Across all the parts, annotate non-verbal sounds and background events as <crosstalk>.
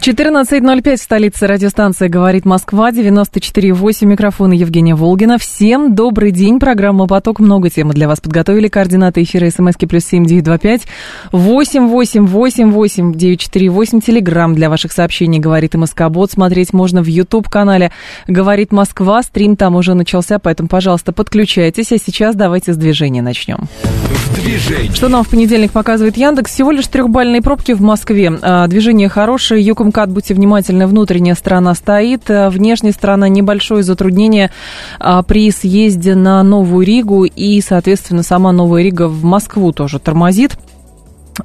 14.05 в столице радиостанции «Говорит Москва», 94.8, микрофон Евгения Волгина. Всем добрый день, программа «Поток». Много темы для вас подготовили. Координаты эфира смски плюс семь девять два пять восемь восемь восемь восемь девять четыре восемь. Телеграмм для ваших сообщений «Говорит МСК Бот». Смотреть можно в YouTube-канале «Говорит Москва». Стрим там уже начался, поэтому, пожалуйста, подключайтесь. А сейчас давайте с движения начнем. Движение. Что нам в понедельник показывает Яндекс? Всего лишь трехбальные пробки в Москве. А, движение хорошее, юг МКАД, будьте внимательны, внутренняя сторона стоит, э, внешняя сторона небольшое затруднение а, при съезде на Новую Ригу и, соответственно, сама Новая Рига в Москву тоже тормозит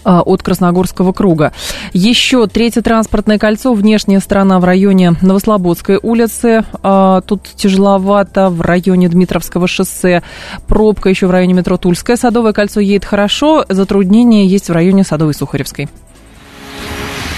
а, от Красногорского круга. Еще третье транспортное кольцо, внешняя сторона в районе Новослободской улицы. А, тут тяжеловато в районе Дмитровского шоссе. Пробка еще в районе метро Тульское. Садовое кольцо едет хорошо. Затруднения есть в районе Садовой Сухаревской.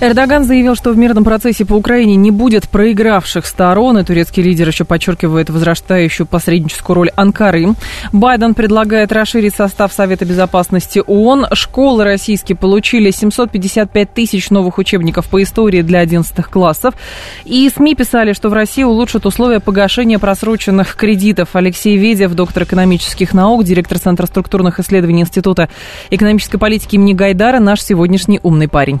Эрдоган заявил, что в мирном процессе по Украине не будет проигравших сторон, и турецкий лидер еще подчеркивает возрастающую посредническую роль Анкары. Байден предлагает расширить состав Совета Безопасности ООН. Школы российские получили 755 тысяч новых учебников по истории для 11 классов. И СМИ писали, что в России улучшат условия погашения просроченных кредитов. Алексей Ведев, доктор экономических наук, директор Центра структурных исследований Института экономической политики имени Гайдара, наш сегодняшний умный парень.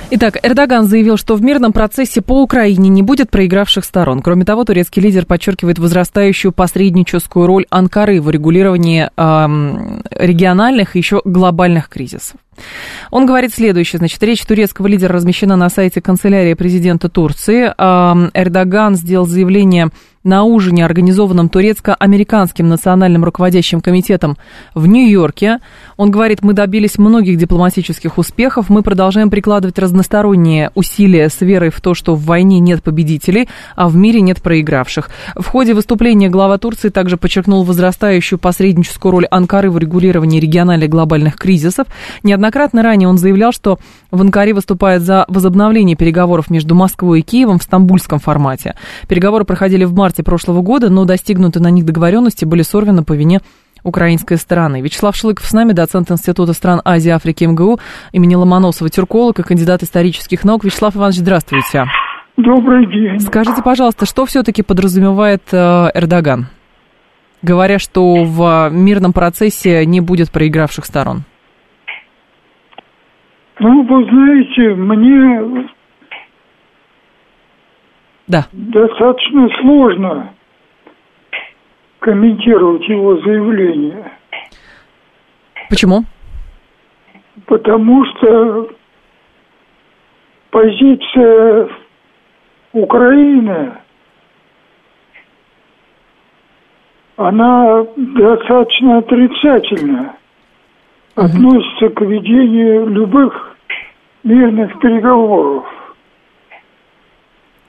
Итак, Эрдоган заявил, что в мирном процессе по Украине не будет проигравших сторон. Кроме того, турецкий лидер подчеркивает возрастающую посредническую роль Анкары в регулировании э, региональных и еще глобальных кризисов. Он говорит следующее. Значит, речь турецкого лидера размещена на сайте канцелярии президента Турции. Эрдоган сделал заявление на ужине, организованном турецко-американским национальным руководящим комитетом в Нью-Йорке. Он говорит, мы добились многих дипломатических успехов, мы продолжаем прикладывать разносторонние усилия с верой в то, что в войне нет победителей, а в мире нет проигравших. В ходе выступления глава Турции также подчеркнул возрастающую посредническую роль Анкары в регулировании региональных глобальных кризисов. Неоднократно ранее он заявлял, что в Анкаре выступает за возобновление переговоров между Москвой и Киевом в стамбульском формате. Переговоры проходили в марте прошлого года, но достигнуты на них договоренности были сорваны по вине украинской стороны. Вячеслав Шлыков с нами, доцент Института стран Азии, Африки МГУ имени Ломоносова, тюрколог и кандидат исторических наук. Вячеслав Иванович, здравствуйте. Добрый день. Скажите, пожалуйста, что все-таки подразумевает э, Эрдоган, говоря, что в мирном процессе не будет проигравших сторон? Ну, вы знаете, мне да. Достаточно сложно комментировать его заявление. Почему? Потому что позиция Украины, она достаточно отрицательно угу. относится к ведению любых мирных переговоров.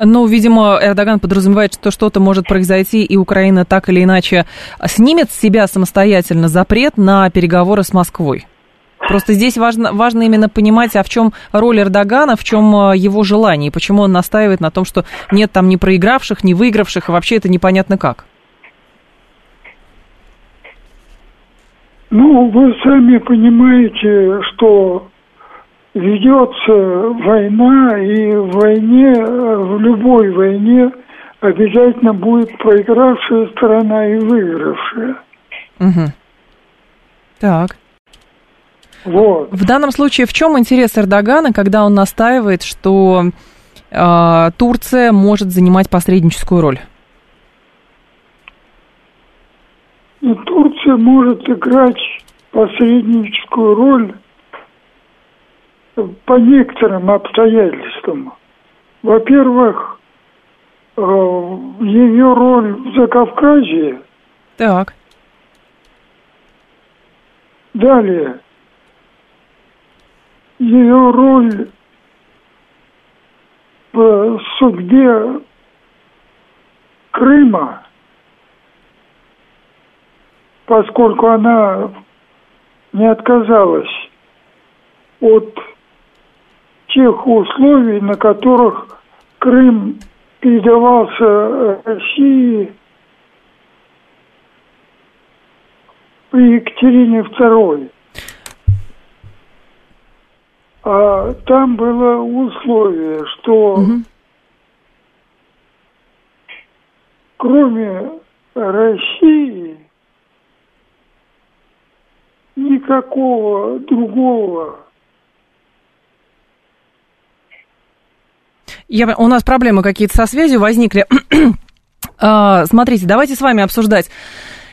Ну, видимо, Эрдоган подразумевает, что что-то может произойти, и Украина так или иначе снимет с себя самостоятельно запрет на переговоры с Москвой. Просто здесь важно, важно именно понимать, а в чем роль Эрдогана, в чем э, его желание, почему он настаивает на том, что нет там ни проигравших, ни выигравших, и вообще это непонятно как. Ну, вы сами понимаете, что ведется война, и в войне, в любой войне обязательно будет проигравшая сторона и выигравшая. Угу. Так. Вот. В данном случае в чем интерес Эрдогана, когда он настаивает, что э, Турция может занимать посредническую роль? И Турция может играть посредническую роль по некоторым обстоятельствам. Во-первых, э, ее роль в Закавказье. Так. Далее. Ее роль в судьбе Крыма, поскольку она не отказалась от тех условий, на которых Крым передавался России при Екатерине II. А там было условие, что угу. кроме России никакого другого Я, у нас проблемы какие-то со связью возникли. <clears throat> А, смотрите, давайте с вами обсуждать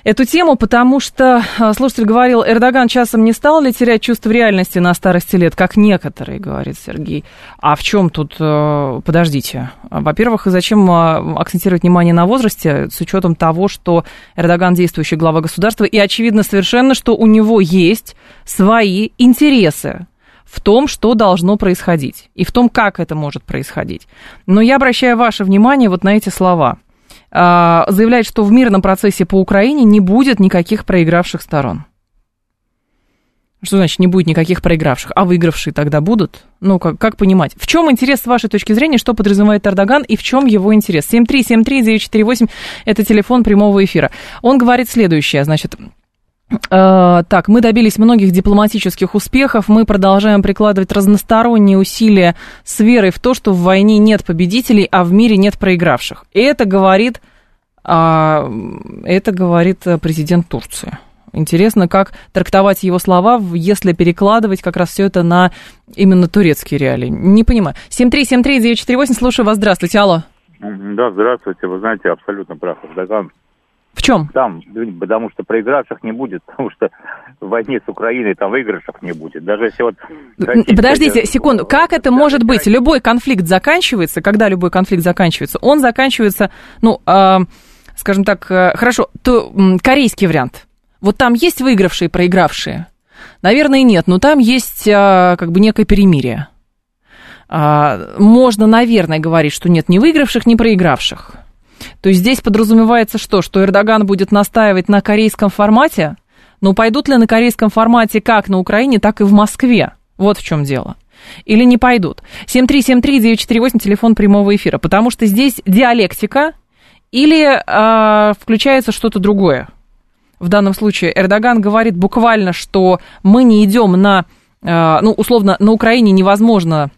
эту тему, потому что а, слушатель говорил, Эрдоган часом не стал ли терять чувство реальности на старости лет, как некоторые, говорит Сергей. А в чем тут, э, подождите, во-первых, зачем а, акцентировать внимание на возрасте, с учетом того, что Эрдоган действующий глава государства, и очевидно совершенно, что у него есть свои интересы в том, что должно происходить, и в том, как это может происходить. Но я обращаю ваше внимание вот на эти слова – а, заявляет, что в мирном процессе по Украине не будет никаких проигравших сторон. Что значит не будет никаких проигравших? А выигравшие тогда будут? Ну, как, как понимать? В чем интерес с вашей точки зрения, что подразумевает Эрдоган и в чем его интерес? 7373948 – это телефон прямого эфира. Он говорит следующее, значит, так, мы добились многих дипломатических успехов, мы продолжаем прикладывать разносторонние усилия с верой в то, что в войне нет победителей, а в мире нет проигравших. И это говорит, а, это говорит президент Турции. Интересно, как трактовать его слова, если перекладывать как раз все это на именно турецкие реалии. Не понимаю. 7373948, слушаю вас. Здравствуйте, алло. Да, здравствуйте. Вы знаете, абсолютно прав. Эрдоган в чем? Там, потому что проигравших не будет, <laughs> потому что в войне с Украиной там выигравших не будет. Даже если вот... Россия, Подождите секунду, как это может быть? Любой конфликт заканчивается, когда любой конфликт заканчивается? Он заканчивается, ну, э, скажем так, э, хорошо, то э, корейский вариант. Вот там есть выигравшие и проигравшие? Наверное, нет, но там есть э, как бы некое перемирие. Э, можно, наверное, говорить, что нет ни выигравших, ни проигравших. То есть здесь подразумевается что? Что Эрдоган будет настаивать на корейском формате? Но пойдут ли на корейском формате как на Украине, так и в Москве? Вот в чем дело. Или не пойдут? 7373948, телефон прямого эфира. Потому что здесь диалектика или э, включается что-то другое. В данном случае Эрдоган говорит буквально, что мы не идем на, э, ну, условно, на Украине невозможно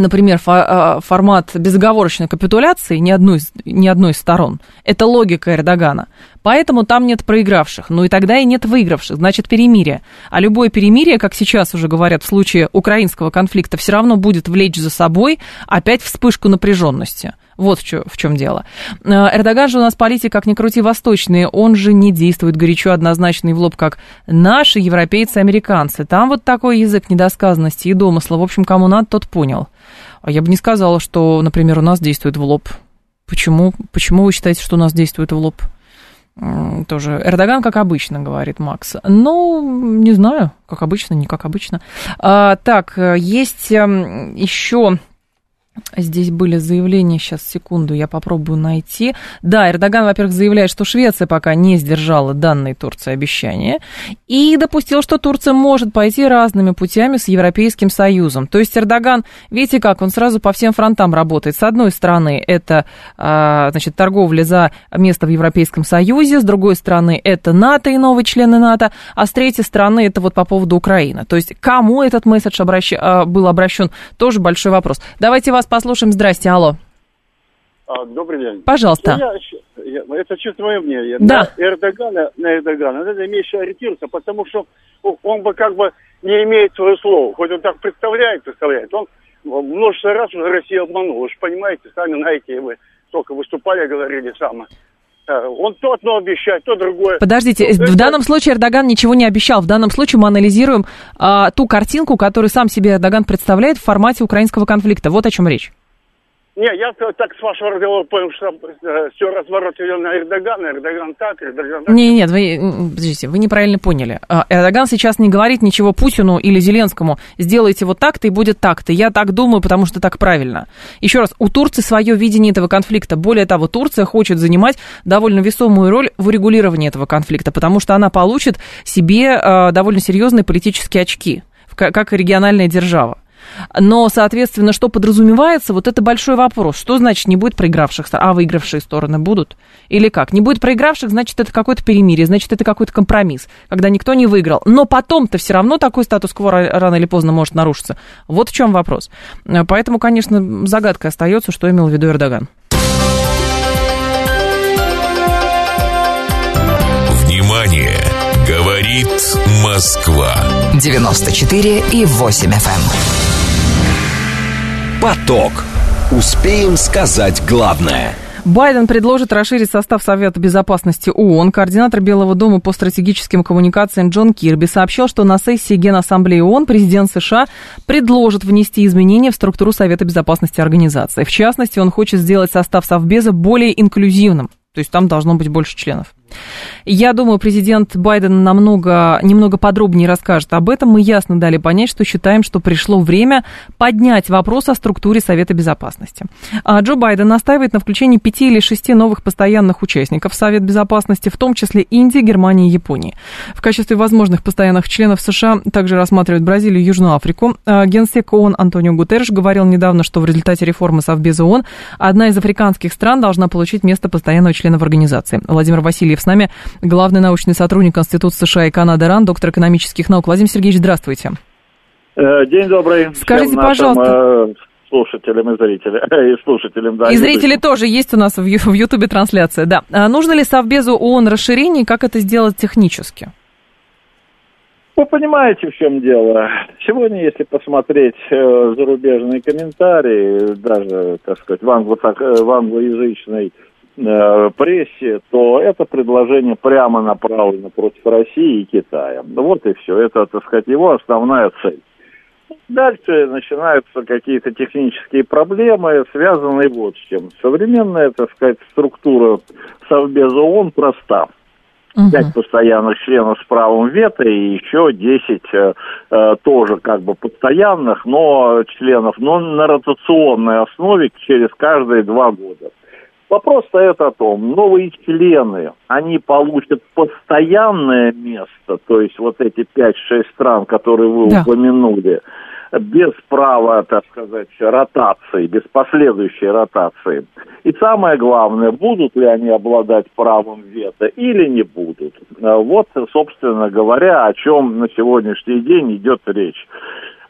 например, а, формат безоговорочной капитуляции ни одной, из, ни одной из сторон. Это логика Эрдогана. Поэтому там нет проигравших. Ну и тогда и нет выигравших. Значит, перемирие. А любое перемирие, как сейчас уже говорят в случае украинского конфликта, все равно будет влечь за собой опять вспышку напряженности. Вот в, чё, чем дело. Э, Эрдоган же у нас политик, как ни крути, восточный. Он же не действует горячо, однозначно и в лоб, как наши европейцы-американцы. Там вот такой язык недосказанности и домысла. В общем, кому надо, тот понял. А я бы не сказала, что, например, у нас действует в лоб. Почему, почему вы считаете, что у нас действует в лоб? Тоже Эрдоган, как обычно, говорит Макс. Ну, не знаю, как обычно, не как обычно. А, так, есть эм, еще Здесь были заявления, сейчас, секунду, я попробую найти. Да, Эрдоган, во-первых, заявляет, что Швеция пока не сдержала данные Турции обещания и допустил, что Турция может пойти разными путями с Европейским Союзом. То есть Эрдоган, видите как, он сразу по всем фронтам работает. С одной стороны, это, а, значит, торговля за место в Европейском Союзе, с другой стороны, это НАТО и новые члены НАТО, а с третьей стороны, это вот по поводу Украины. То есть кому этот месседж обращ... А, был обращен, тоже большой вопрос. Давайте вас послушаем. Здрасте, алло. А, добрый день. Пожалуйста. Ну, я, я, это чисто мое мнение. Да. На Эрдогана, на Эрдогана надо меньше ориентироваться, потому что он бы как бы не имеет свое слово. Хоть он так представляет, представляет. Он множество раз уже Россию обманул. Вы же понимаете, сами знаете, вы только выступали, говорили самое. Он то одно обещает, то другое. Подождите, ну, в это... данном случае Эрдоган ничего не обещал. В данном случае мы анализируем а, ту картинку, которую сам себе Эрдоган представляет в формате украинского конфликта. Вот о чем речь. Не, я так с вашего разговора понял, что э, все разворот идет на Эрдогана, Эрдоган так, Эрдоган так. Не, нет, вы, подождите, вы неправильно поняли. А, Эрдоган сейчас не говорит ничего Путину или Зеленскому. Сделайте вот так-то и будет так-то. Я так думаю, потому что так правильно. Еще раз, у Турции свое видение этого конфликта. Более того, Турция хочет занимать довольно весомую роль в урегулировании этого конфликта, потому что она получит себе э, довольно серьезные политические очки, как региональная держава. Но, соответственно, что подразумевается, вот это большой вопрос. Что значит не будет проигравших, а выигравшие стороны будут? Или как? Не будет проигравших, значит, это какое-то перемирие, значит, это какой-то компромисс, когда никто не выиграл. Но потом-то все равно такой статус-кво рано или поздно может нарушиться. Вот в чем вопрос. Поэтому, конечно, загадка остается, что имел в виду Эрдоган. Внимание! Говорит Москва. 94 и 8 FM. Поток. Успеем сказать главное. Байден предложит расширить состав Совета Безопасности ООН. Координатор Белого дома по стратегическим коммуникациям Джон Кирби сообщил, что на сессии Генассамблеи ООН президент США предложит внести изменения в структуру Совета Безопасности Организации. В частности, он хочет сделать состав Совбеза более инклюзивным, то есть там должно быть больше членов. Я думаю, президент Байден намного, немного подробнее расскажет об этом. Мы ясно дали понять, что считаем, что пришло время поднять вопрос о структуре Совета Безопасности. А Джо Байден настаивает на включении пяти или шести новых постоянных участников Совета Безопасности, в том числе Индии, Германии и Японии. В качестве возможных постоянных членов США также рассматривают Бразилию и Южную Африку. А генсек ООН Антонио Гутерреш говорил недавно, что в результате реформы Совбеза ООН одна из африканских стран должна получить место постоянного члена в организации. Владимир Васильев с нами главный научный сотрудник Конституции США и Канады РАН, доктор экономических наук. Владимир Сергеевич, здравствуйте. Э, день добрый. Скажите, нашим, пожалуйста. Э, слушателям и зрителям. И слушателям, да. И зрители тоже есть у нас в Ютубе трансляция, да. А нужно ли Совбезу ООН расширение, как это сделать технически? Вы понимаете, в чем дело. Сегодня, если посмотреть э, зарубежные комментарии, даже, так сказать, в, англо, э, в англоязычной Э, прессе, то это предложение прямо направлено против России и Китая. Вот и все. Это, так сказать, его основная цель. Дальше начинаются какие-то технические проблемы, связанные вот с чем. Современная, так сказать, структура Совбеза ООН проста. Пять угу. постоянных членов с правом вето и еще десять э, э, тоже как бы постоянных, но членов, но на ротационной основе через каждые два года. Вопрос стоит о том, новые члены, они получат постоянное место, то есть вот эти 5-6 стран, которые вы да. упомянули, без права, так сказать, ротации, без последующей ротации. И самое главное, будут ли они обладать правом вето или не будут. Вот, собственно говоря, о чем на сегодняшний день идет речь.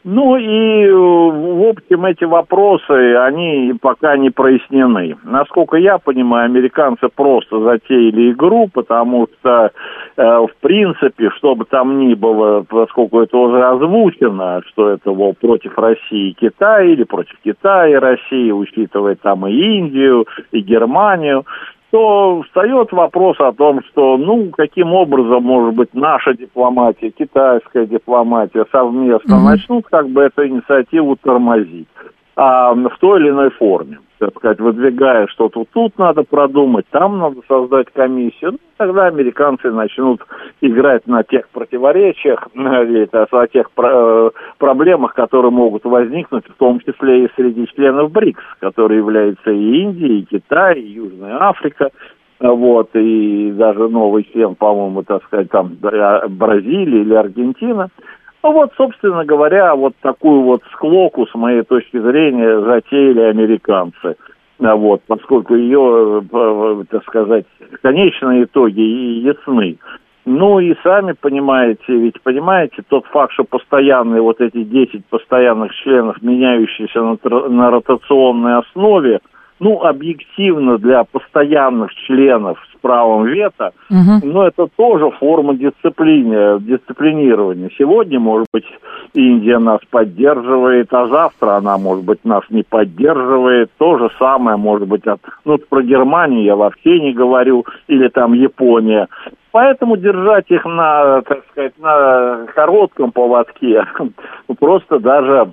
Ну и э, в общем эти вопросы, они пока не прояснены. Насколько я понимаю, американцы просто затеяли игру, потому что, э, в принципе, что бы там ни было, поскольку это уже озвучено, что это вот, против России и Китая или против Китая и России, учитывая там и Индию, и Германию, то встает вопрос о том, что, ну, каким образом, может быть, наша дипломатия, китайская дипломатия совместно mm-hmm. начнут как бы эту инициативу тормозить а, в той или иной форме. Так сказать, выдвигая что-то тут надо продумать, там надо создать комиссию, ну, тогда американцы начнут играть на тех противоречиях, <laughs> о тех э, проблемах, которые могут возникнуть, в том числе и среди членов БРИКС, которые являются и Индия, и Китай, и Южная Африка, вот, и даже новый член, по-моему, так сказать, там Бразилия или Аргентина. Ну вот, собственно говоря, вот такую вот склоку, с моей точки зрения, затеяли американцы. А вот, поскольку ее, э, так сказать, конечные итоги ясны. Ну и сами понимаете, ведь понимаете, тот факт, что постоянные вот эти 10 постоянных членов, меняющиеся на, на ротационной основе, ну, объективно для постоянных членов с правом вето, угу. но это тоже форма дисциплины, дисциплинирования. Сегодня, может быть, Индия нас поддерживает, а завтра она, может быть, нас не поддерживает. То же самое, может быть, от, ну, про Германию я вообще не говорю, или там Япония. Поэтому держать их на, так сказать, на коротком поводке <laughs> просто даже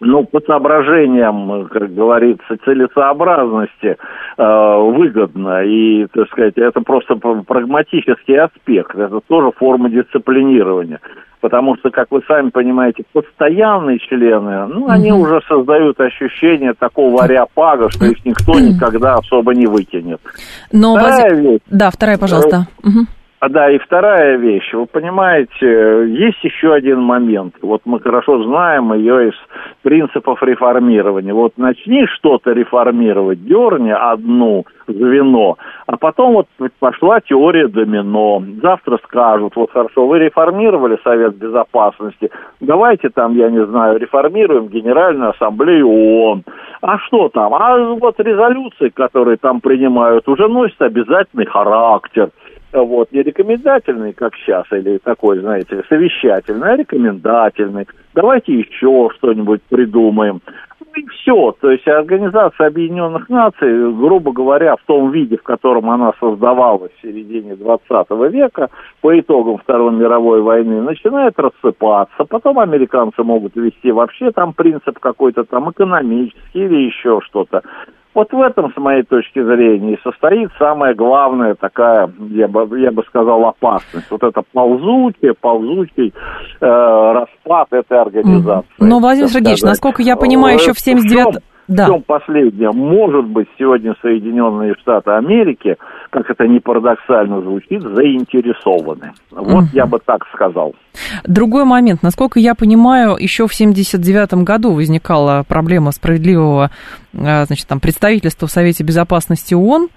ну, по соображениям, как говорится, целесообразности э, выгодно. И, так сказать, это просто прагматический аспект. Это тоже форма дисциплинирования. Потому что, как вы сами понимаете, постоянные члены, ну, они угу. уже создают ощущение такого ареопага, что их никто никогда особо не вытянет. Но вторая воз... вещь. Да, вторая, пожалуйста. Угу. А да, и вторая вещь. Вы понимаете, есть еще один момент. Вот мы хорошо знаем ее из принципов реформирования. Вот начни что-то реформировать, дерни одну звено, а потом вот пошла теория домино. Завтра скажут, вот хорошо, вы реформировали Совет Безопасности, давайте там, я не знаю, реформируем Генеральную Ассамблею ООН. А что там? А вот резолюции, которые там принимают, уже носят обязательный характер вот, не рекомендательный, как сейчас, или такой, знаете, совещательный, а рекомендательный. Давайте еще что-нибудь придумаем. Ну и все. То есть Организация Объединенных Наций, грубо говоря, в том виде, в котором она создавалась в середине 20 века, по итогам Второй мировой войны, начинает рассыпаться. Потом американцы могут ввести вообще там принцип какой-то там экономический или еще что-то. Вот в этом, с моей точки зрения, и состоит самая главная такая, я бы, я бы сказал, опасность. Вот это ползучий, ползучий э, распад этой организации. Но, Владимир Сергеевич, насколько я понимаю, еще в 79 да. В чем последнее? Может быть, сегодня Соединенные Штаты Америки, как это не парадоксально звучит, заинтересованы. Вот mm я бы так сказал. Другой момент. Насколько я понимаю, еще в 1979 году возникала проблема справедливого э, значит, там, представительства в Совете Безопасности ООН,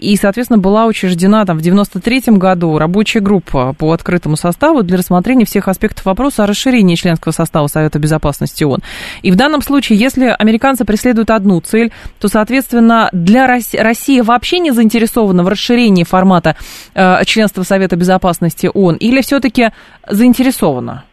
и, соответственно, была учреждена там в 93 году рабочая группа по открытому составу для рассмотрения всех аспектов вопроса о расширении членского состава Совета Безопасности ООН. И в данном случае, если американцы преследуют одну цель, то, соответственно, для России, Россия вообще не заинтересована в расширении формата э, членства Совета Безопасности ООН, или все-таки заинтересована?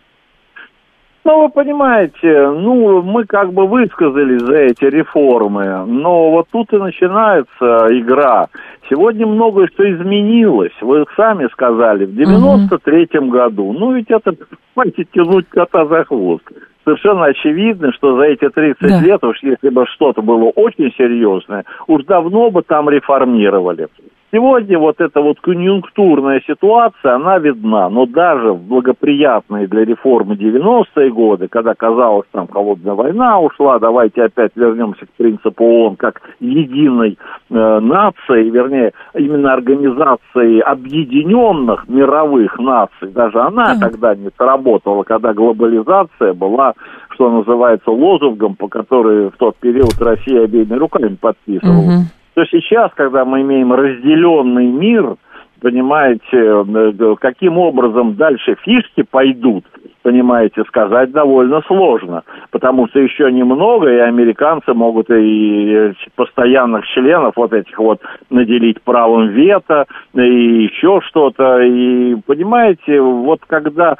Ну, вы понимаете, ну, мы как бы высказались за эти реформы, но вот тут и начинается игра. Сегодня многое что изменилось. Вы сами сказали, в 93-м году. Ну, ведь это, понимаете, тянуть кота за хвост. Совершенно очевидно, что за эти 30 да. лет, уж если бы что-то было очень серьезное, уж давно бы там реформировали. Сегодня вот эта вот конъюнктурная ситуация, она видна, но даже в благоприятные для реформы 90-е годы, когда казалось, там холодная война ушла, давайте опять вернемся к принципу ООН как единой э, нации, вернее, именно организации объединенных мировых наций, даже она mm тогда не сработала, когда глобализация была, что называется, лозунгом, по которой в тот период Россия обеими руками подписывала. mm то сейчас, когда мы имеем разделенный мир, понимаете, э, каким образом дальше фишки пойдут, понимаете, сказать довольно сложно, потому что еще немного, и американцы могут и постоянных членов вот этих вот наделить правом вето, и еще что-то, и понимаете, вот когда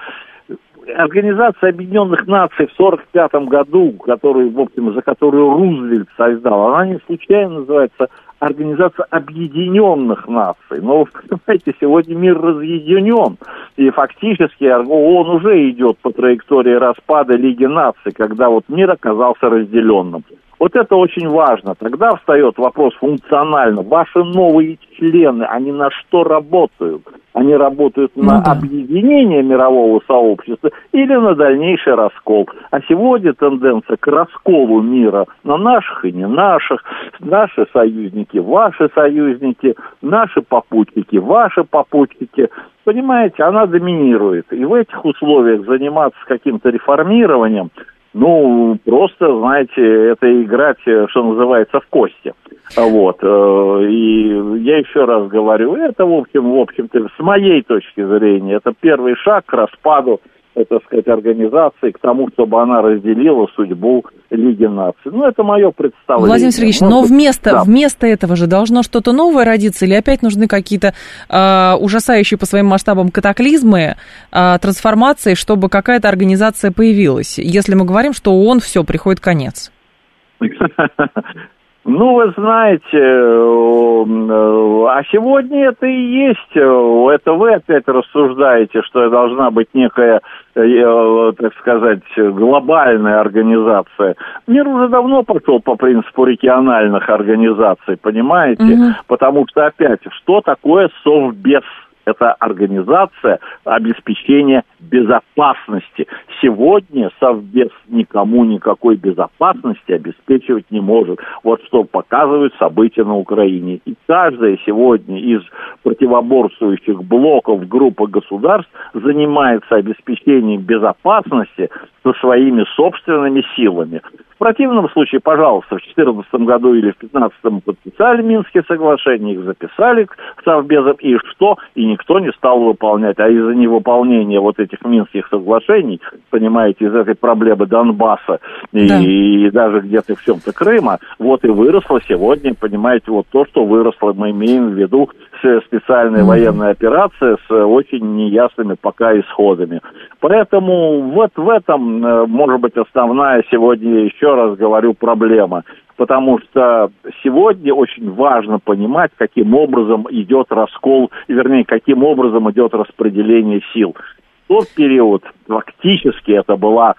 Организация Объединенных Наций в 1945 году, который, в общем, за которую Рузвельт создал, она не случайно называется Организация Объединенных Наций. Но, вы понимаете, сегодня мир разъединен. И фактически он уже идет по траектории распада Лиги Наций, когда вот мир оказался разделенным. Вот это очень важно. Тогда встает вопрос функционально. Ваши новые члены, они на что работают? Они работают ну, на да. объединение мирового сообщества или на дальнейший раскол. А сегодня тенденция к расколу мира на наших и не наших. Наши союзники, ваши союзники, наши попутчики, ваши попутчики. Понимаете, она доминирует. И в этих условиях заниматься каким-то реформированием – ну, просто, знаете, это играть, что называется, в кости. Вот. Э, и я еще раз говорю, это, в общем, в общем-то, с моей точки зрения, это первый шаг к распаду так сказать, организации к тому, чтобы она разделила судьбу Лиги наций. Ну, это мое представление. Владимир Сергеевич, Может, но вместо, да. вместо этого же должно что-то новое родиться, или опять нужны какие-то э, ужасающие по своим масштабам катаклизмы, э, трансформации, чтобы какая-то организация появилась, если мы говорим, что ООН все, приходит конец? <laughs> Ну, вы знаете, э, э, а сегодня это и есть. Это вы опять рассуждаете, что должна быть некая э, так сказать, глобальная организация. Мир уже давно пошел по принципу региональных организаций, понимаете? Угу. Потому что, опять, что такое совбез? Это организация обеспечения безопасности. Сегодня Совбез никому никакой безопасности обеспечивать не может. Вот что показывают события на Украине. И каждая сегодня из противоборствующих блоков группы государств занимается обеспечением безопасности со своими собственными силами. В противном случае, пожалуйста, в 2014 году или в 2015 подписали Минские соглашения, их записали к Совбезам, и что? И никто не стал выполнять. А из-за невыполнения вот этих Минских соглашений, понимаете, из этой проблемы Донбасса и, да. и даже где-то в чем-то Крыма, вот и выросло сегодня, понимаете, вот то, что выросло, мы имеем в виду специальная mm-hmm. военная операция с очень неясными пока исходами. Поэтому вот в этом, э, может быть, основная сегодня, еще раз говорю, проблема. Потому что сегодня очень важно понимать, каким образом идет раскол, вернее, каким образом идет распределение сил тот период фактически это была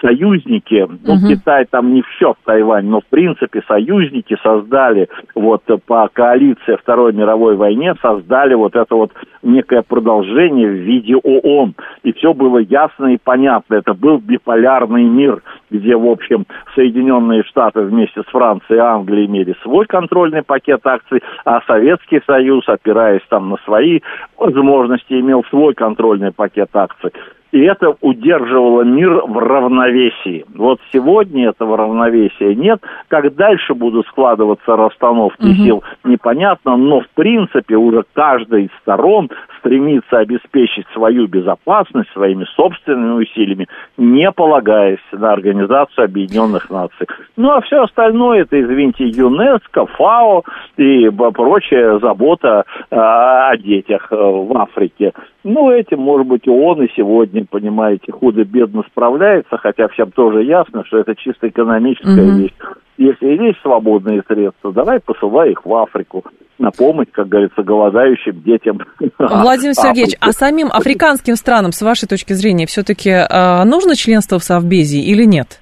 союзники, ну, угу. Китай там не в счет Тайвань, но в принципе союзники создали вот по коалиции Второй мировой войне, создали вот это вот некое продолжение в виде ООН. И все было ясно и понятно. Это был биполярный мир, где, в общем, Соединенные Штаты вместе с Францией и Англией имели свой контрольный пакет акций, а Советский Союз, опираясь там на свои возможности, имел свой контрольный пакет акций factory и это удерживало мир в равновесии. Вот сегодня этого равновесия нет. Как дальше будут складываться расстановки угу. сил, непонятно, но в принципе уже каждая из сторон стремится обеспечить свою безопасность своими собственными усилиями, не полагаясь на Организацию Объединенных Наций. Ну а все остальное это, извините, ЮНЕСКО, ФАО и прочая забота э, о детях э, в Африке. Ну, этим, может быть, ООН и сегодня, понимаете, худо-бедно справляется, хотя всем тоже ясно, что это чисто экономическая mm-hmm. вещь. Если есть свободные средства, давай посылай их в Африку на помощь, как говорится, голодающим детям. Владимир <laughs> Сергеевич, а самим африканским странам, с вашей точки зрения, все-таки э, нужно членство в Совбезе или нет?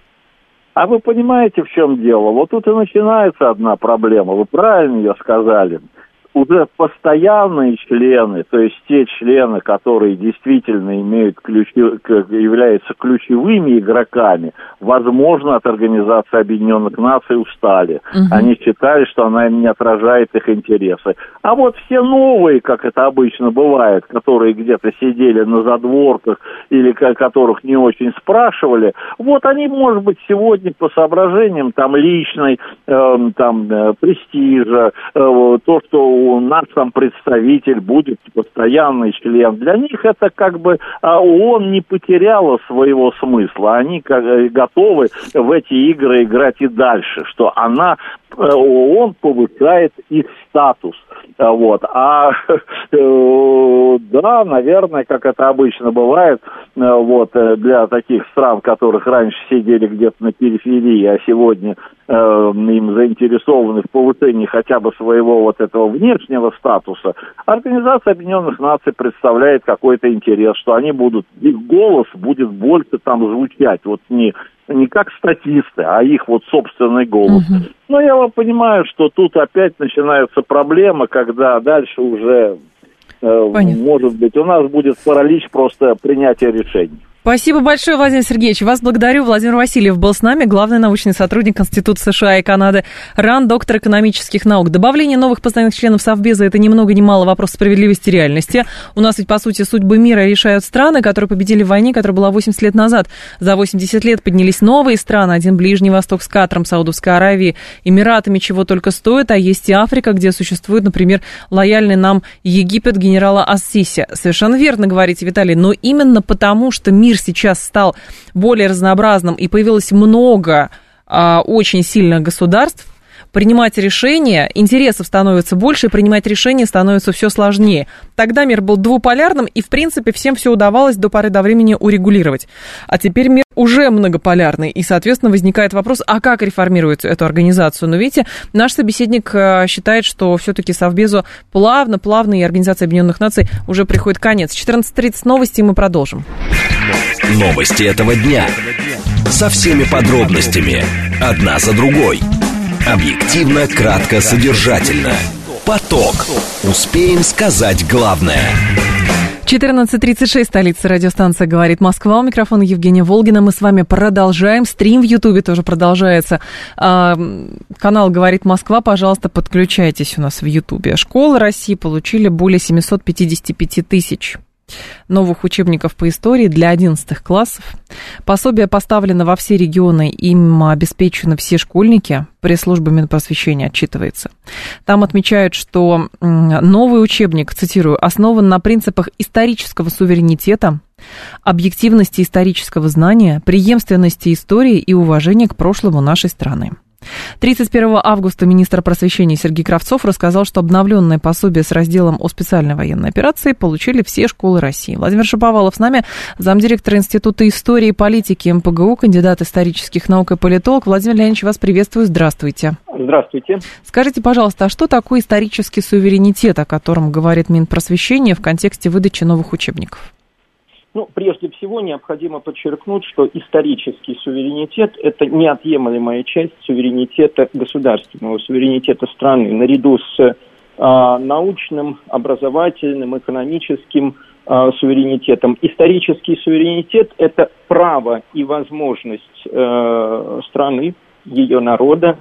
А вы понимаете, в чем дело? Вот тут и начинается одна проблема. Вы правильно ее сказали уже постоянные члены, то есть те члены, которые действительно имеют ключи, являются ключевыми игроками, возможно, от Организации Объединенных Наций устали. Угу. Они считали, что она не отражает их интересы. А вот все новые, как это обычно бывает, которые где-то сидели на задворках или которых не очень спрашивали, вот они, может быть, сегодня по соображениям там личной, э, там э, престижа, э, то, что у нас там представитель будет постоянный член. Для них это как бы а, ООН не потеряла своего смысла. Они э, готовы в эти игры играть и дальше, что она э, ООН повышает их статус. А, вот. А <laughs> э, да, наверное, как это обычно бывает, вот, для таких стран, которых раньше сидели где-то на периферии, а сегодня э, им заинтересованы в повышении хотя бы своего вот этого внешнего статуса, Организация Объединенных Наций представляет какой-то интерес, что они будут, их голос будет больше там звучать, вот не не как статисты, а их вот собственный голос. Угу. Но я вам понимаю, что тут опять начинается проблема, когда дальше уже, э, может быть, у нас будет паралич просто принятия решений. Спасибо большое, Владимир Сергеевич. Вас благодарю. Владимир Васильев был с нами, главный научный сотрудник Института США и Канады, РАН, доктор экономических наук. Добавление новых постоянных членов Совбеза – это ни много ни мало вопрос справедливости и реальности. У нас ведь, по сути, судьбы мира решают страны, которые победили в войне, которая была 80 лет назад. За 80 лет поднялись новые страны. Один Ближний Восток с Катром, Саудовской Аравией, Эмиратами, чего только стоит. А есть и Африка, где существует, например, лояльный нам Египет генерала Ассиси. Совершенно верно говорите, Виталий, но именно потому, что мир мир сейчас стал более разнообразным и появилось много а, очень сильных государств, принимать решения, интересов становится больше, и принимать решения становится все сложнее. Тогда мир был двуполярным, и, в принципе, всем все удавалось до поры до времени урегулировать. А теперь мир уже многополярный, и, соответственно, возникает вопрос, а как реформировать эту организацию? Но видите, наш собеседник э, считает, что все-таки Совбезу плавно-плавно и Организация Объединенных Наций уже приходит конец. 14.30 новости, и мы продолжим. Новости. Этого дня. Со всеми подробностями. Одна за другой. Объективно, кратко, содержательно. Поток. Успеем сказать главное. 14.36, столица радиостанция «Говорит Москва». У микрофона Евгения Волгина. Мы с вами продолжаем. Стрим в Ютубе тоже продолжается. А, канал «Говорит Москва». Пожалуйста, подключайтесь у нас в Ютубе. Школы России получили более 755 тысяч новых учебников по истории для 11 классов. Пособие поставлено во все регионы, им обеспечены все школьники. Пресс-служба Минпросвещения отчитывается. Там отмечают, что новый учебник, цитирую, основан на принципах исторического суверенитета, объективности исторического знания, преемственности истории и уважения к прошлому нашей страны. 31 августа министр просвещения Сергей Кравцов рассказал, что обновленное пособие с разделом о специальной военной операции получили все школы России. Владимир Шаповалов с нами, замдиректора Института истории и политики МПГУ, кандидат исторических наук и политолог. Владимир Леонидович, вас приветствую. Здравствуйте. Здравствуйте. Скажите, пожалуйста, а что такое исторический суверенитет, о котором говорит Минпросвещение в контексте выдачи новых учебников? Ну, прежде всего, необходимо подчеркнуть, что исторический суверенитет – это неотъемлемая часть суверенитета государственного, суверенитета страны, наряду с а, научным, образовательным, экономическим а, суверенитетом. Исторический суверенитет – это право и возможность а, страны, ее народа,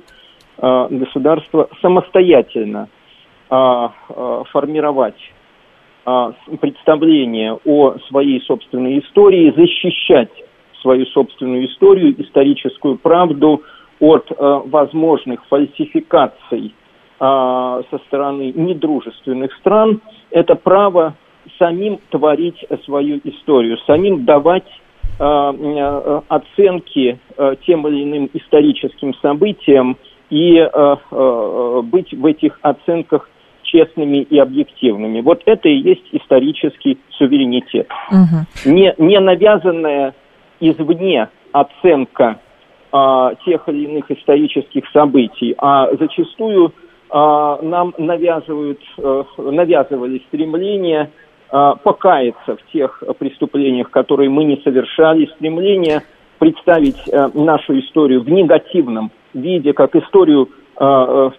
а, государства самостоятельно а, а, формировать представление о своей собственной истории, защищать свою собственную историю, историческую правду от а, возможных фальсификаций а, со стороны недружественных стран, это право самим творить свою историю, самим давать оценки тем или иным историческим событиям и быть в этих оценках честными и объективными. Вот это и есть исторический суверенитет. Угу. Не, не навязанная извне оценка а, тех или иных исторических событий, а зачастую а, нам навязывают, а, навязывали стремление а, покаяться в тех преступлениях, которые мы не совершали, стремление представить а, нашу историю в негативном виде, как историю а,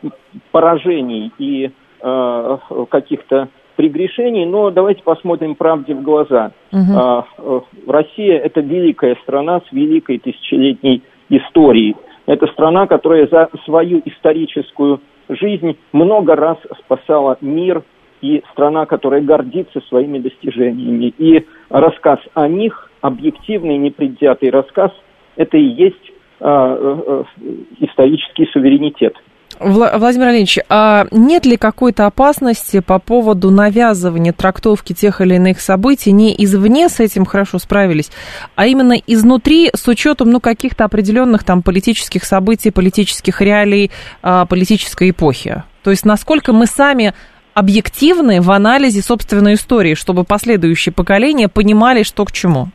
поражений и э, каких-то прегрешений, но давайте посмотрим правде в глаза. Угу. Россия – это великая страна с великой тысячелетней историей. Это страна, которая за свою историческую жизнь много раз спасала мир, и страна, которая гордится своими достижениями. И рассказ о них, объективный, непредвзятый рассказ, это и есть э, э, исторический суверенитет. Владимир Ильич, а нет ли какой-то опасности по поводу навязывания трактовки тех или иных событий не извне с этим хорошо справились, а именно изнутри с учетом ну, каких-то определенных там политических событий, политических реалий, а, политической эпохи? То есть насколько мы сами объективны в анализе собственной истории, чтобы последующие поколения понимали, что к чему?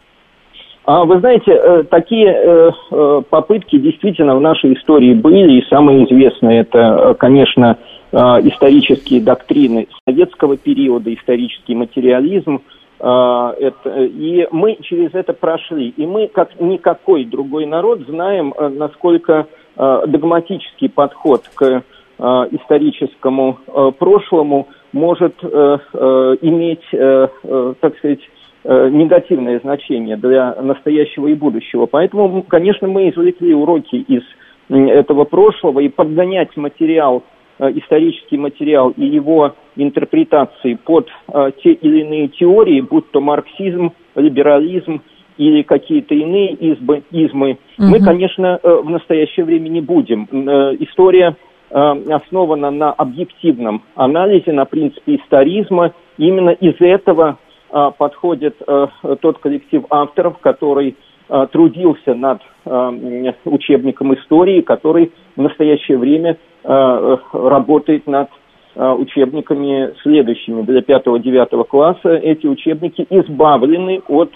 А вы знаете, э, такие э, э, попытки действительно в нашей истории были, и самые известные это, конечно, исторические доктрины советского периода, исторический материализм. И мы через это прошли. И мы, как никакой другой народ, знаем, насколько догматический подход к историческому прошлому может иметь, так сказать, негативное значение для настоящего и будущего. Поэтому, конечно, мы извлекли уроки из этого прошлого и подгонять материал, э, исторический материал и его интерпретации под э, те или иные теории, будь то марксизм, либерализм или какие-то иные избы, измы, угу. мы, конечно, в настоящее время не будем. История основана на объективном анализе, на принципе историзма. Именно из этого подходит э, тот коллектив авторов, который э, трудился над э, учебником истории, который в настоящее время работает над учебниками следующими для 5-9 класса. Эти учебники избавлены от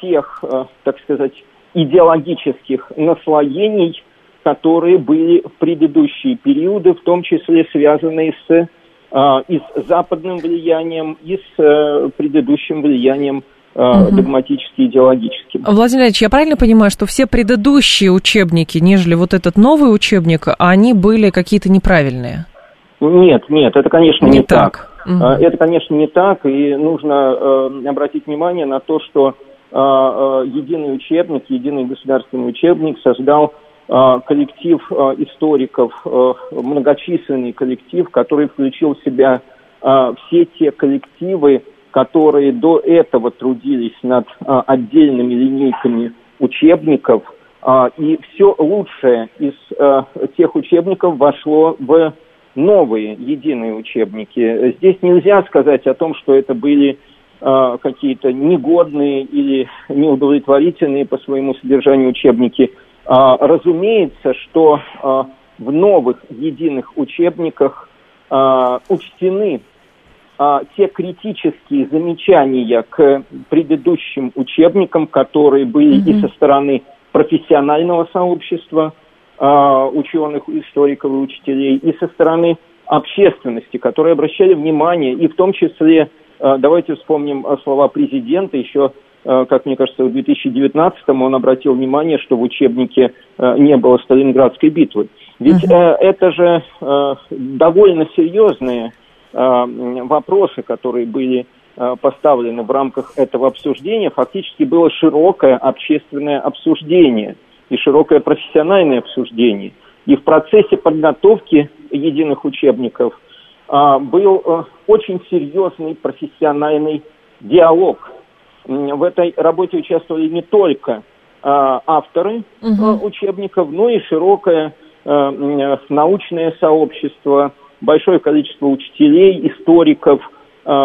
тех, так сказать, идеологических наслоений, которые были в предыдущие периоды, в том числе связанные с а, и с западным влиянием, и с э, предыдущим влиянием угу. догматически идеологическим. Владимир Ильич, я правильно понимаю, что все предыдущие учебники, нежели вот этот новый учебник, они были какие-то неправильные? Нет, нет, это, конечно, не, не так. так. Угу. Это, конечно, не так, и нужно э, обратить внимание на то, что э, э, единый учебник, единый государственный учебник создал коллектив э, историков, э, многочисленный коллектив, который включил в себя э, все те коллективы, которые до этого трудились над э, отдельными линейками учебников, э, и все лучшее из э, тех учебников вошло в новые единые учебники. Здесь нельзя сказать о том, что это были э, какие-то негодные или неудовлетворительные по своему содержанию учебники. Э, разумеется, что э, в новых единых учебниках э, учтены те критические замечания к предыдущим учебникам, которые были mm-hmm. и со стороны профессионального сообщества, а, ученых, историков и учителей, и со стороны общественности, которые обращали внимание, и в том числе, а, давайте вспомним слова президента, еще, а, как мне кажется, в 2019 он обратил внимание, что в учебнике не было Сталинградской битвы. Ведь uh-huh. это же довольно серьезные вопросы, которые были поставлены в рамках этого обсуждения. Фактически было широкое общественное обсуждение – и широкое профессиональное обсуждение. И в процессе подготовки единых учебников был очень серьезный профессиональный диалог. В этой работе участвовали не только а, авторы угу. учебников, но и широкое а, научное сообщество, большое количество учителей, историков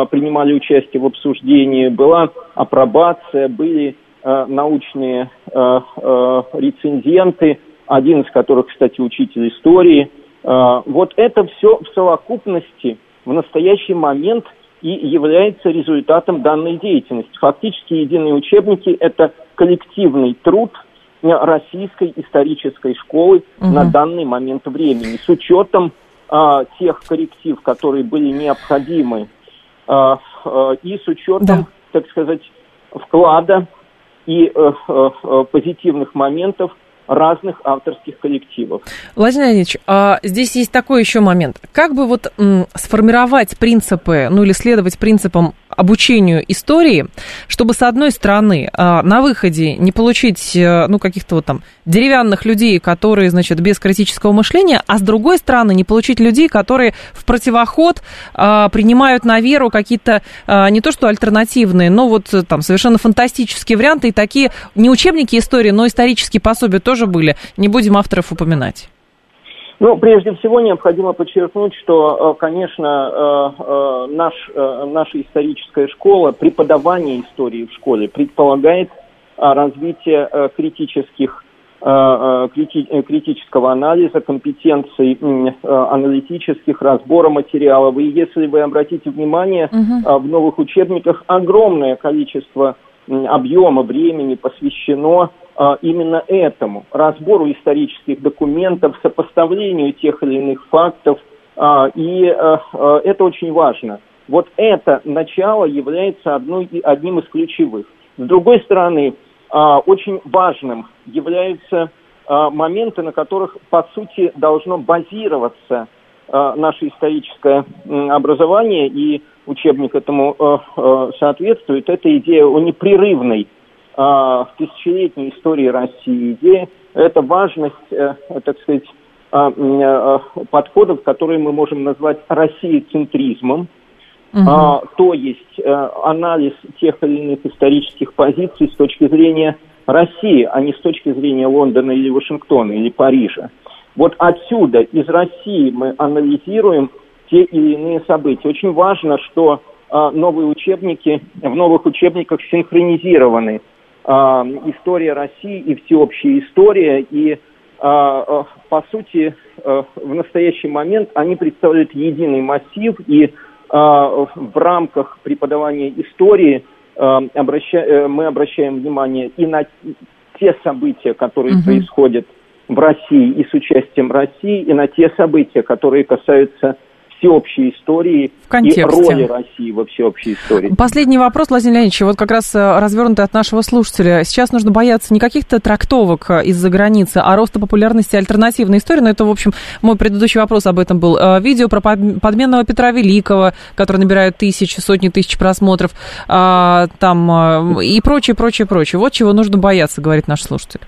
принимали участие в обсуждении, была апробация, были научные рецензенты, один из которых, кстати, учитель истории. Вот это все в совокупности в настоящий момент и является результатом данной деятельности. Фактически единые учебники – это коллективный труд российской исторической школы угу. на данный момент времени с учетом а, тех корректив, которые были необходимы, а, а, и с учетом, да. так сказать, вклада и э, э, позитивных моментов разных авторских коллективов. Владимир Леонидович, а здесь есть такой еще момент. Как бы вот м, сформировать принципы, ну или следовать принципам обучению истории, чтобы, с одной стороны, а, на выходе не получить, э, ну, каких-то вот там деревянных людей, которые, значит, без критического мышления, а с другой стороны, не получить людей, которые в противоход а, принимают на веру какие-то а, не то что альтернативные, но вот э, там совершенно фантастические варианты, и такие не учебники истории, но исторические пособия тоже были. Не будем авторов упоминать. Ну, прежде всего, необходимо подчеркнуть, что, э, конечно, э, э, наш, наша историческая школа, преподавание истории в школе предполагает развитие критических критического анализа, компетенций аналитических, разбора материалов. И если вы обратите внимание, угу. в новых учебниках огромное количество объема времени посвящено именно этому, разбору исторических документов, сопоставлению тех или иных фактов, а, и а, это очень важно. Вот это начало является одной, одним из ключевых. С другой стороны, очень важным являются моменты, на которых, по сути, должно базироваться наше историческое образование, и учебник этому соответствует. Это идея о непрерывной в тысячелетней истории России. Идея – это важность, э, так сказать, э, подходов, которые мы можем назвать россиецентризмом, угу. то есть э, анализ тех или иных исторических позиций с точки зрения России, а не с точки зрения Лондона или Вашингтона или Парижа. Вот отсюда, из России, мы анализируем те или иные события. Очень важно, что новые учебники, в новых учебниках синхронизированы история России и всеобщая история. И, а, а, по сути, в настоящий момент они представляют единый массив. И в рамках преподавания истории обраща... мы обращаем внимание и на те события, которые угу. происходят в России и с участием России, и на те события, которые касаются всеобщей истории В и роли России во всеобщей истории. Последний вопрос, Владимир Леонидович, вот как раз э, развернутый от нашего слушателя. Сейчас нужно бояться не каких-то трактовок э, из-за границы, а роста популярности альтернативной истории. Но это, в общем, мой предыдущий вопрос об этом был. Э, Видео про под- подменного Петра Великого, который набирает тысячи, сотни тысяч просмотров, а, там и прочее, прочее, прочее. Вот чего нужно бояться, говорит наш слушатель.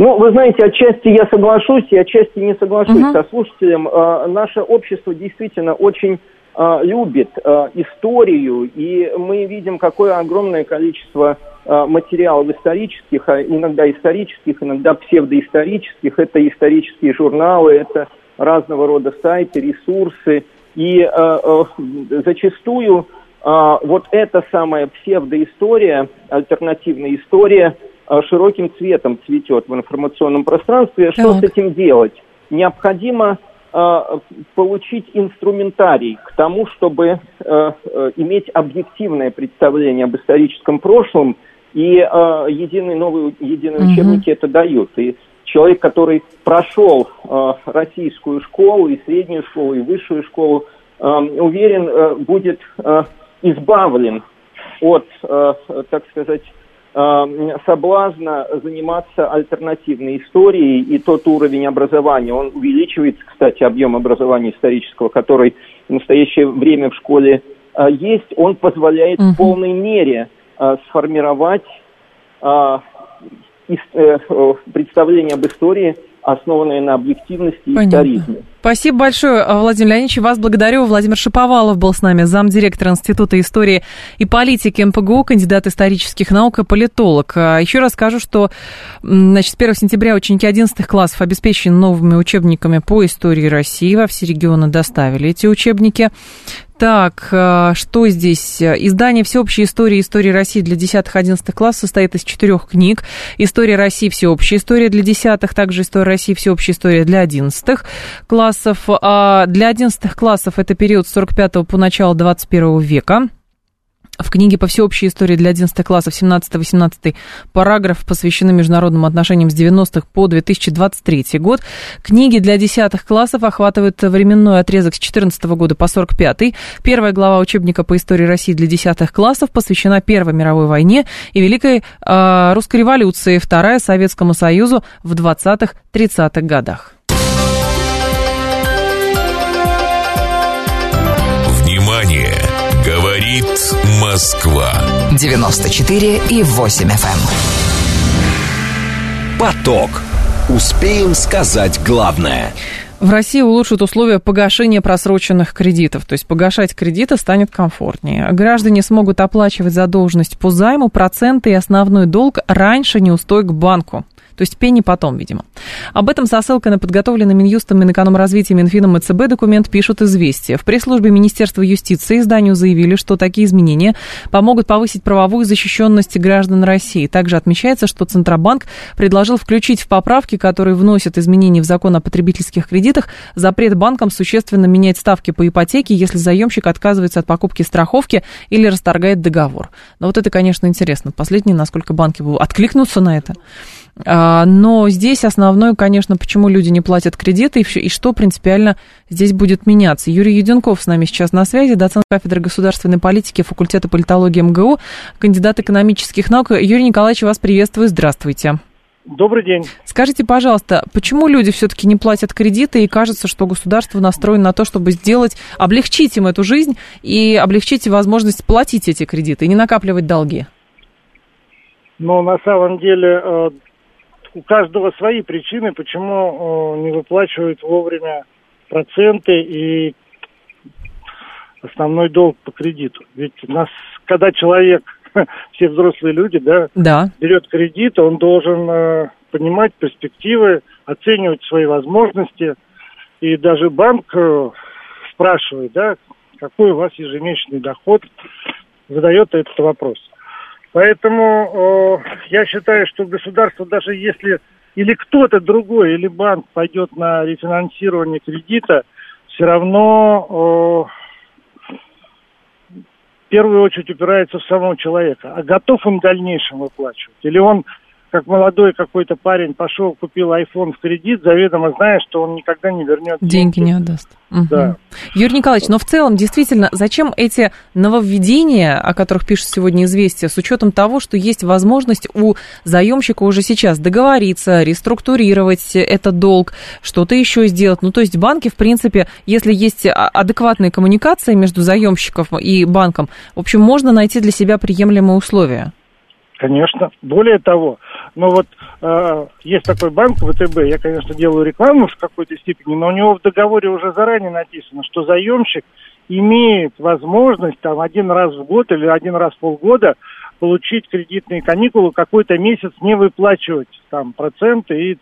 Ну, вы знаете, отчасти я соглашусь, и отчасти не соглашусь Мгм. со слушателем. Э, наше общество действительно очень э, любит э, историю, и мы видим, какое огромное количество э, материалов исторических, а иногда исторических, иногда псевдоисторических. Это исторические журналы, это разного рода сайты, ресурсы. И э, э, зачастую э, вот эта самая псевдоистория, альтернативная история, широким цветом цветет в информационном пространстве. Что Так. с этим делать? Необходимо э, получить инструментарий к тому, чтобы э, э, иметь объективное представление об историческом прошлом, и э, единый новый единые Мгм. учебники это дают. И человек, который прошел э, российскую школу, и среднюю школу, и высшую школу, э, уверен, э, будет э, избавлен от, э, так сказать, э, соблазна заниматься альтернативной историей, и тот уровень образования, он увеличивается, кстати, объем образования исторического, который в настоящее время в школе э, есть, он позволяет Мгм. в полной мере э, сформировать э, представление об истории, основанное на объективности и Понятно. историзме. Спасибо большое, э, Владимир Леонидович. Вас благодарю. Владимир Шиповалов был с нами, замдиректора Института истории и политики МПГУ, кандидат исторических наук и политолог. А Еще раз скажу, что значит, с 1 сентября ученики 11 классов обеспечены новыми учебниками по истории России. Во все регионы доставили эти учебники. Так, э, что здесь? Издание всеобщей истории истории России для 10-11 классов состоит из четырех книг. История России всеобщая история для 10 также история России всеобщая история для 11 классов. А для 11 классов это период с 45 по начало 21 века. В книге по всеобщей истории для 11 классов 17-18 параграф посвящены международным отношениям с 90-х по 2023 год. Книги для 10 классов охватывают временной отрезок с 14 года по 45 Первая глава учебника по истории России для 10 классов посвящена Первой мировой войне и Великой э, русской революции, вторая Советскому Союзу в 20-30-х годах. Говорит Москва. 94 и 8 FM. Поток. Успеем сказать главное. В России улучшат условия погашения просроченных кредитов, то есть погашать кредиты станет комфортнее. Граждане смогут оплачивать задолженность по займу, проценты и основной долг раньше неустойк банку. То есть пени потом, видимо. Об этом со ссылкой на подготовленный Минюстом, Минэкономразвития, Минфином и ЦБ документ пишут «Известия». В пресс-службе Министерства юстиции изданию заявили, что такие изменения помогут повысить правовую защищенность граждан России. Также отмечается, что Центробанк предложил включить в поправки, которые вносят изменения в закон о потребительских кредитах, запрет банкам существенно менять ставки по ипотеке, если заемщик отказывается от покупки страховки или расторгает договор. Но вот это, конечно, интересно. Последнее, насколько банки будут откликнуться на это. А, Но здесь основное, конечно, почему люди не платят кредиты и, что принципиально здесь будет меняться. Юрий Юденков с нами сейчас на связи, доцент кафедры государственной политики факультета политологии МГУ, кандидат экономических наук. Юрий Николаевич, вас приветствую, здравствуйте. Добрый день. Скажите, пожалуйста, почему люди все-таки не платят кредиты и кажется, что государство настроено на то, чтобы сделать, облегчить им эту жизнь и облегчить возможность платить эти кредиты и не накапливать долги? Но на самом деле э, у каждого свои причины, почему э, не выплачивают вовремя проценты и основной долг по кредиту. Ведь у нас, когда человек, <laughs> все взрослые люди, да, Да. берет кредит, он должен э, понимать перспективы, оценивать свои возможности. И даже банк э, спрашивает, да, какой у вас ежемесячный доход, задает этот вопрос. Поэтому э, я считаю, что государство, даже если или кто-то другой, или банк пойдет на рефинансирование кредита, все равно э, в первую очередь упирается в самого человека. А готов он в дальнейшем выплачивать? Или он как молодой какой-то парень пошел, купил iPhone в кредит, заведомо зная, что он никогда не вернет деньги. Деньги не отдаст. Угу. Да. Юрий Николаевич, но в целом, действительно, зачем эти нововведения, о которых пишет сегодня «Известия», с учетом того, что есть возможность у заемщика уже сейчас договориться, реструктурировать этот долг, что-то еще сделать. Ну, то есть банки, в принципе, если есть адекватная коммуникация между заемщиком и банком, в общем, можно найти для себя приемлемые условия. Конечно. Более того, но вот э, есть такой банк ВТБ, я, конечно, делаю рекламу в какой-то степени, но у него в договоре уже заранее написано, что заемщик имеет возможность там один раз в год или один раз в полгода получить кредитные каникулы, какой-то месяц не выплачивать там проценты и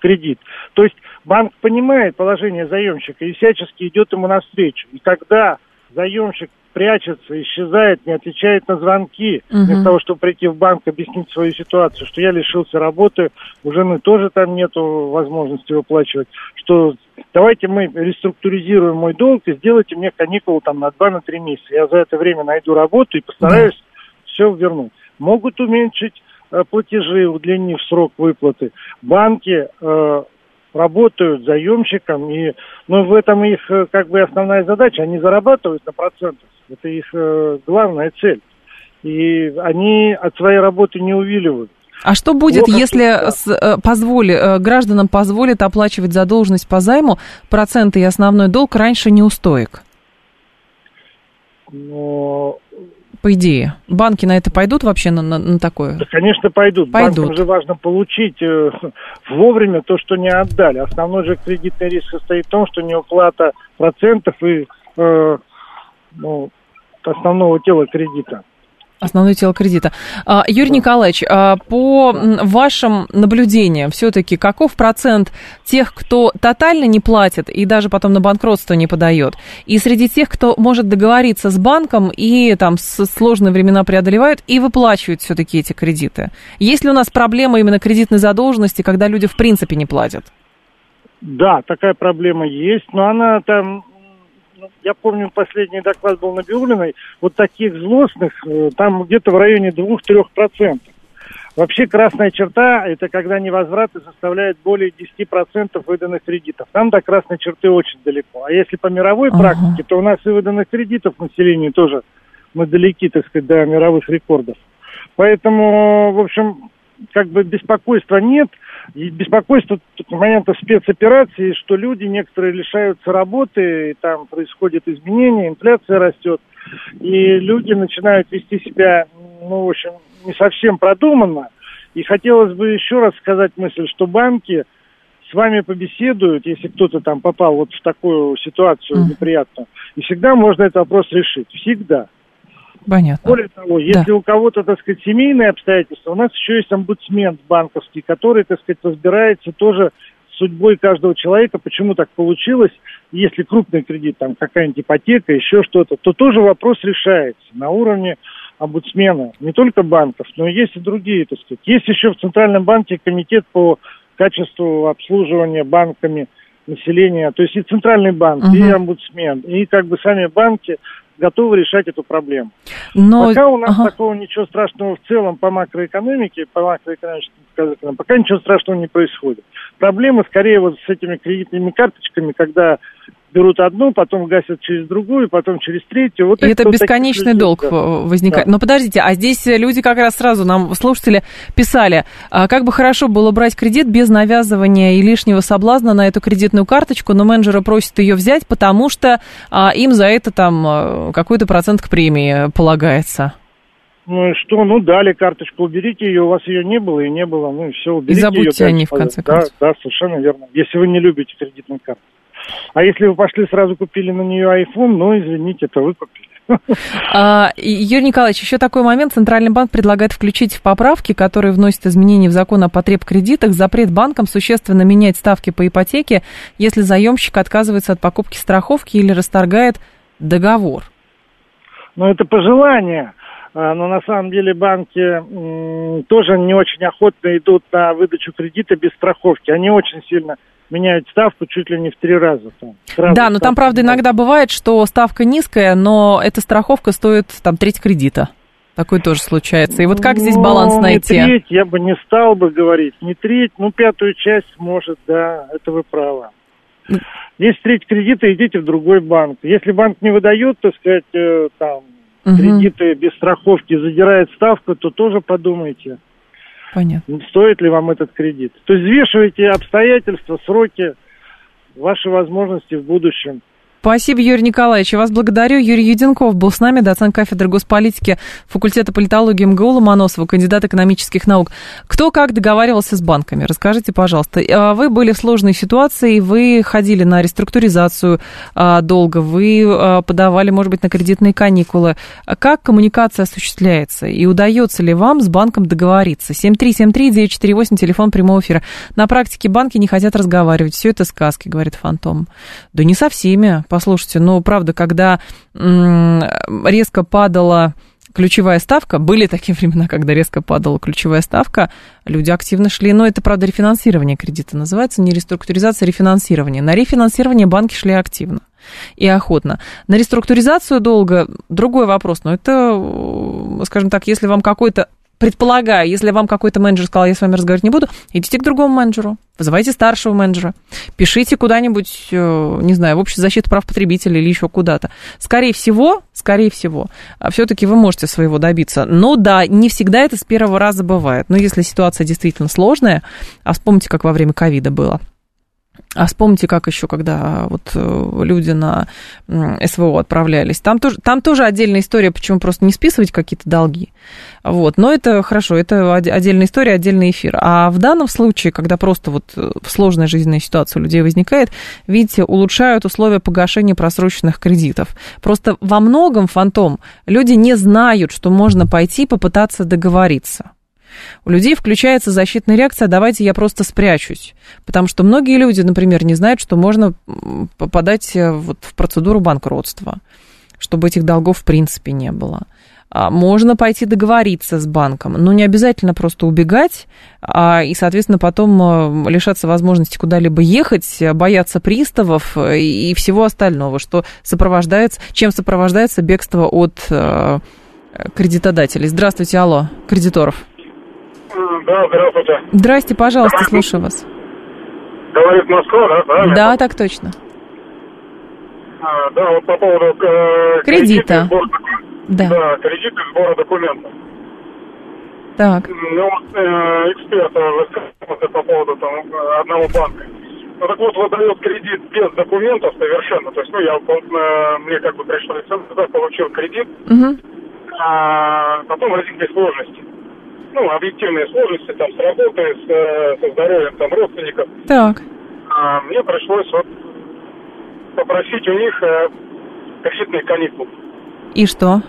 кредит. То есть банк понимает положение заемщика и всячески идет ему навстречу. И когда заемщик прячется, исчезает, не отвечает на звонки, угу. вместо того, чтобы прийти в банк, объяснить свою ситуацию, что я лишился работы, у жены тоже там нету возможности выплачивать, что давайте мы реструктуризируем мой долг и сделайте мне каникулы там на 2-3 на месяца. Я за это время найду работу и постараюсь да. все вернуть. Могут уменьшить э, платежи, удлинив срок выплаты. Банки э, работают заемщиком, и, ну, в этом их э, как бы основная задача, они зарабатывают на процентах, это их э, главная цель. И они от своей работы не увиливают. А что будет, Плохо если с, э, позволи, э, гражданам позволят оплачивать задолженность по займу, проценты и основной долг раньше неустоек? Но по идее. Банки на это пойдут вообще на, на, на такое? Да, конечно, пойдут. пойдут. Банкам же важно получить э, <laughs> вовремя то, что не отдали. Основной же кредитный риск состоит в том, что неуплата процентов и э, ну, основного тела кредита. Основное тело кредита. А, Юрий Николаевич, а, по вашим наблюдениям, все-таки каков процент тех, кто тотально не платит и даже потом на банкротство не подает, и среди тех, кто может договориться с банком и там сложные времена преодолевают и выплачивают все-таки эти кредиты? Есть ли у нас проблема именно кредитной задолженности, когда люди в принципе не платят? Да, такая проблема есть, но она там я помню, последний доклад был на Биулиной, вот таких злостных э, там где-то в районе 2-3%. Вообще красная черта – это когда невозвраты составляют более 10% выданных кредитов. Там до красной черты очень далеко. А если по мировой uh-huh. практике, то у нас и выданных кредитов населению тоже мы далеки, так сказать, до мировых рекордов. Поэтому, в общем, как бы беспокойства нет – и беспокойство в моментах спецоперации, что люди некоторые лишаются работы, и там происходят изменения, инфляция растет, и люди начинают вести себя, ну, в общем, не совсем продуманно. И хотелось бы еще раз сказать мысль, что банки с вами побеседуют, если кто-то там попал вот в такую ситуацию неприятную, и всегда можно этот вопрос решить. Всегда. Понятно. Более того, если да. у кого-то, так сказать, семейные обстоятельства, у нас еще есть омбудсмен банковский, который, так сказать, разбирается тоже судьбой каждого человека, почему так получилось. Если крупный кредит, там какая-нибудь ипотека, еще что-то, то тоже вопрос решается на уровне омбудсмена, не только банков, но есть и другие, так сказать. Есть еще в Центральном банке комитет по качеству обслуживания банками населения, то есть и Центральный банк, uh-huh. и омбудсмен, и как бы сами банки готовы решать эту проблему. Но... Пока у нас ага. такого ничего страшного в целом по макроэкономике, по макроэкономическим показателям, пока ничего страшного не происходит. Проблема скорее вот с этими кредитными карточками, когда берут одну, потом гасят через другую, потом через третью. Вот и это, это бесконечный долг да. возникает. Да. Но подождите, а здесь люди как раз сразу нам, слушатели, писали, а как бы хорошо было брать кредит без навязывания и лишнего соблазна на эту кредитную карточку, но менеджеры просят ее взять, потому что а, им за это там а, какой-то процент к премии полагается. Ну и что, ну дали карточку, уберите ее, у вас ее не было и не было, ну и все, уберите И забудьте ее, о ней в конце концов. Да, да, совершенно верно, если вы не любите кредитные карты. А если вы пошли сразу купили на нее iPhone, ну, извините, это вы купили. А, Юрий Николаевич, еще такой момент. Центральный банк предлагает включить в поправки, которые вносят изменения в закон о потреб кредитах, запрет банкам существенно менять ставки по ипотеке, если заемщик отказывается от покупки страховки или расторгает договор. Ну, это пожелание. А, но на самом деле банки м, тоже не очень охотно идут на выдачу кредита без страховки. Они очень сильно меняют ставку чуть ли не в три раза. Там, да, но там, правда, иногда бывает, что ставка низкая, но эта страховка стоит там треть кредита. Такое тоже случается. И вот как здесь Ну, баланс найти? Не треть я бы не стал бы говорить. Не треть, ну пятую часть может, да, это вы правы. Если треть кредита, идите в другой банк. Если банк не выдает, так сказать, э, там, Мгм. кредиты без страховки, задирает ставку, то тоже подумайте, Понятно. стоит ли вам этот кредит. То есть взвешивайте обстоятельства, сроки, ваши возможности в будущем. Спасибо, Юрий Николаевич. Я вас благодарю. Юрий Юденков был с нами, доцент кафедры госполитики факультета политологии МГУ Ломоносова, кандидат экономических наук. Кто как договаривался с банками? Расскажите, пожалуйста. А Вы были в сложной ситуации, вы ходили на реструктуризацию а, долго, вы а, подавали, может быть, на кредитные каникулы. Как коммуникация осуществляется? И удается ли вам с банком договориться? 7373948, телефон прямого эфира. На практике банки не хотят разговаривать. Все это сказки, говорит Фантом. Да не со всеми. Послушайте, ну, правда, когда резко падала ключевая ставка, были такие <laughs> времена, когда резко падала ключевая ставка, люди активно шли, но это, правда, рефинансирование кредита называется, не реструктуризация, а рефинансирование. На рефинансирование банки шли активно и охотно. На реструктуризацию долго другой вопрос, но это, скажем так, если вам какой-то Предполагаю, если вам какой-то менеджер сказал, я с вами разговаривать не буду, идите к другому менеджеру, вызывайте старшего менеджера, пишите куда-нибудь, э, не знаю, в общую защиту прав потребителей или еще куда-то. Скорее всего, скорее всего, все-таки вы можете своего добиться. Но да, не всегда это с первого раза бывает. Но если ситуация действительно сложная, а вспомните, как во время ковида было – а вспомните, как еще, когда вот э, люди на СВО отправлялись. Там тоже, там тоже отдельная история, почему просто не списывать какие-то долги. Вот. Но это хорошо, это отдельная история, отдельный эфир. А в данном случае, когда просто вот э, сложная жизненная ситуация у людей возникает, видите, улучшают условия погашения просроченных кредитов. Просто во многом, фантом, люди не знают, что можно пойти попытаться договориться у людей включается защитная реакция, давайте я просто спрячусь. Потому что многие люди, например, не знают, что можно попадать э, вот в процедуру банкротства, чтобы этих долгов в принципе не было. А, можно пойти договориться с банком, но не обязательно просто убегать а, и, соответственно, потом э, лишаться возможности куда-либо ехать, бояться приставов и всего остального, что сопровождается, чем сопровождается бегство от э, кредитодателей. Здравствуйте, алло, кредиторов. Да, здравствуйте. Здрасте, пожалуйста, Давай. слушаю вас. Говорит Москва, да? Правильно? Да, так точно. А, да, вот по поводу э, кредита. Сбора, да. да, кредит и сбора документов. Так. Ну, э, эксперт высказался по поводу там, одного банка. Ну, так вот, выдает кредит без документов совершенно. То есть, ну, я, э, мне как бы пришлось, да, получил кредит, угу. а потом возникли сложности ну, объективные сложности там с работой, с, э, со здоровьем там родственников. Так. А, мне пришлось вот попросить у них э, кредитные каникулы. И что?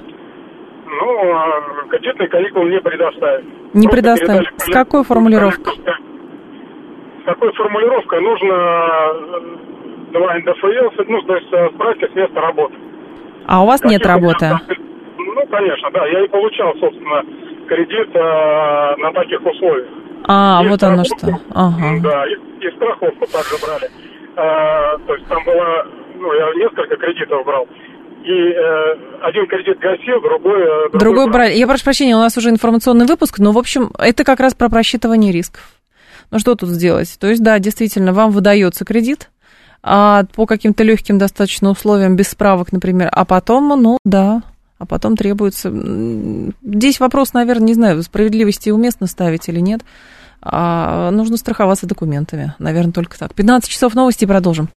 Ну, э, кредитные каникулы не предоставили. Не предоставили. С какой формулировкой? С какой формулировкой нужно э, два НДФЛ, ну, то есть э, справки с места работы. А у вас Каких нет работы? Ну, конечно, да. Я и получал, собственно, кредит э, на таких условиях. А, и вот оно что. Ага. Да, и, и страховку также брали. Э, то есть там было, ну, я несколько кредитов брал. И э, один кредит гасил, другой... Э, другой, другой брали. Я прошу прощения, у нас уже информационный выпуск, но, в общем, это как раз про просчитывание рисков. Ну, что тут сделать? То есть, да, действительно, вам выдается кредит, а по каким-то легким достаточно условиям, без справок, например, а потом, ну, да, а потом требуется... Здесь вопрос, наверное, не знаю, справедливости уместно ставить или нет. А нужно страховаться документами. Наверное, только так. 15 часов новости продолжим.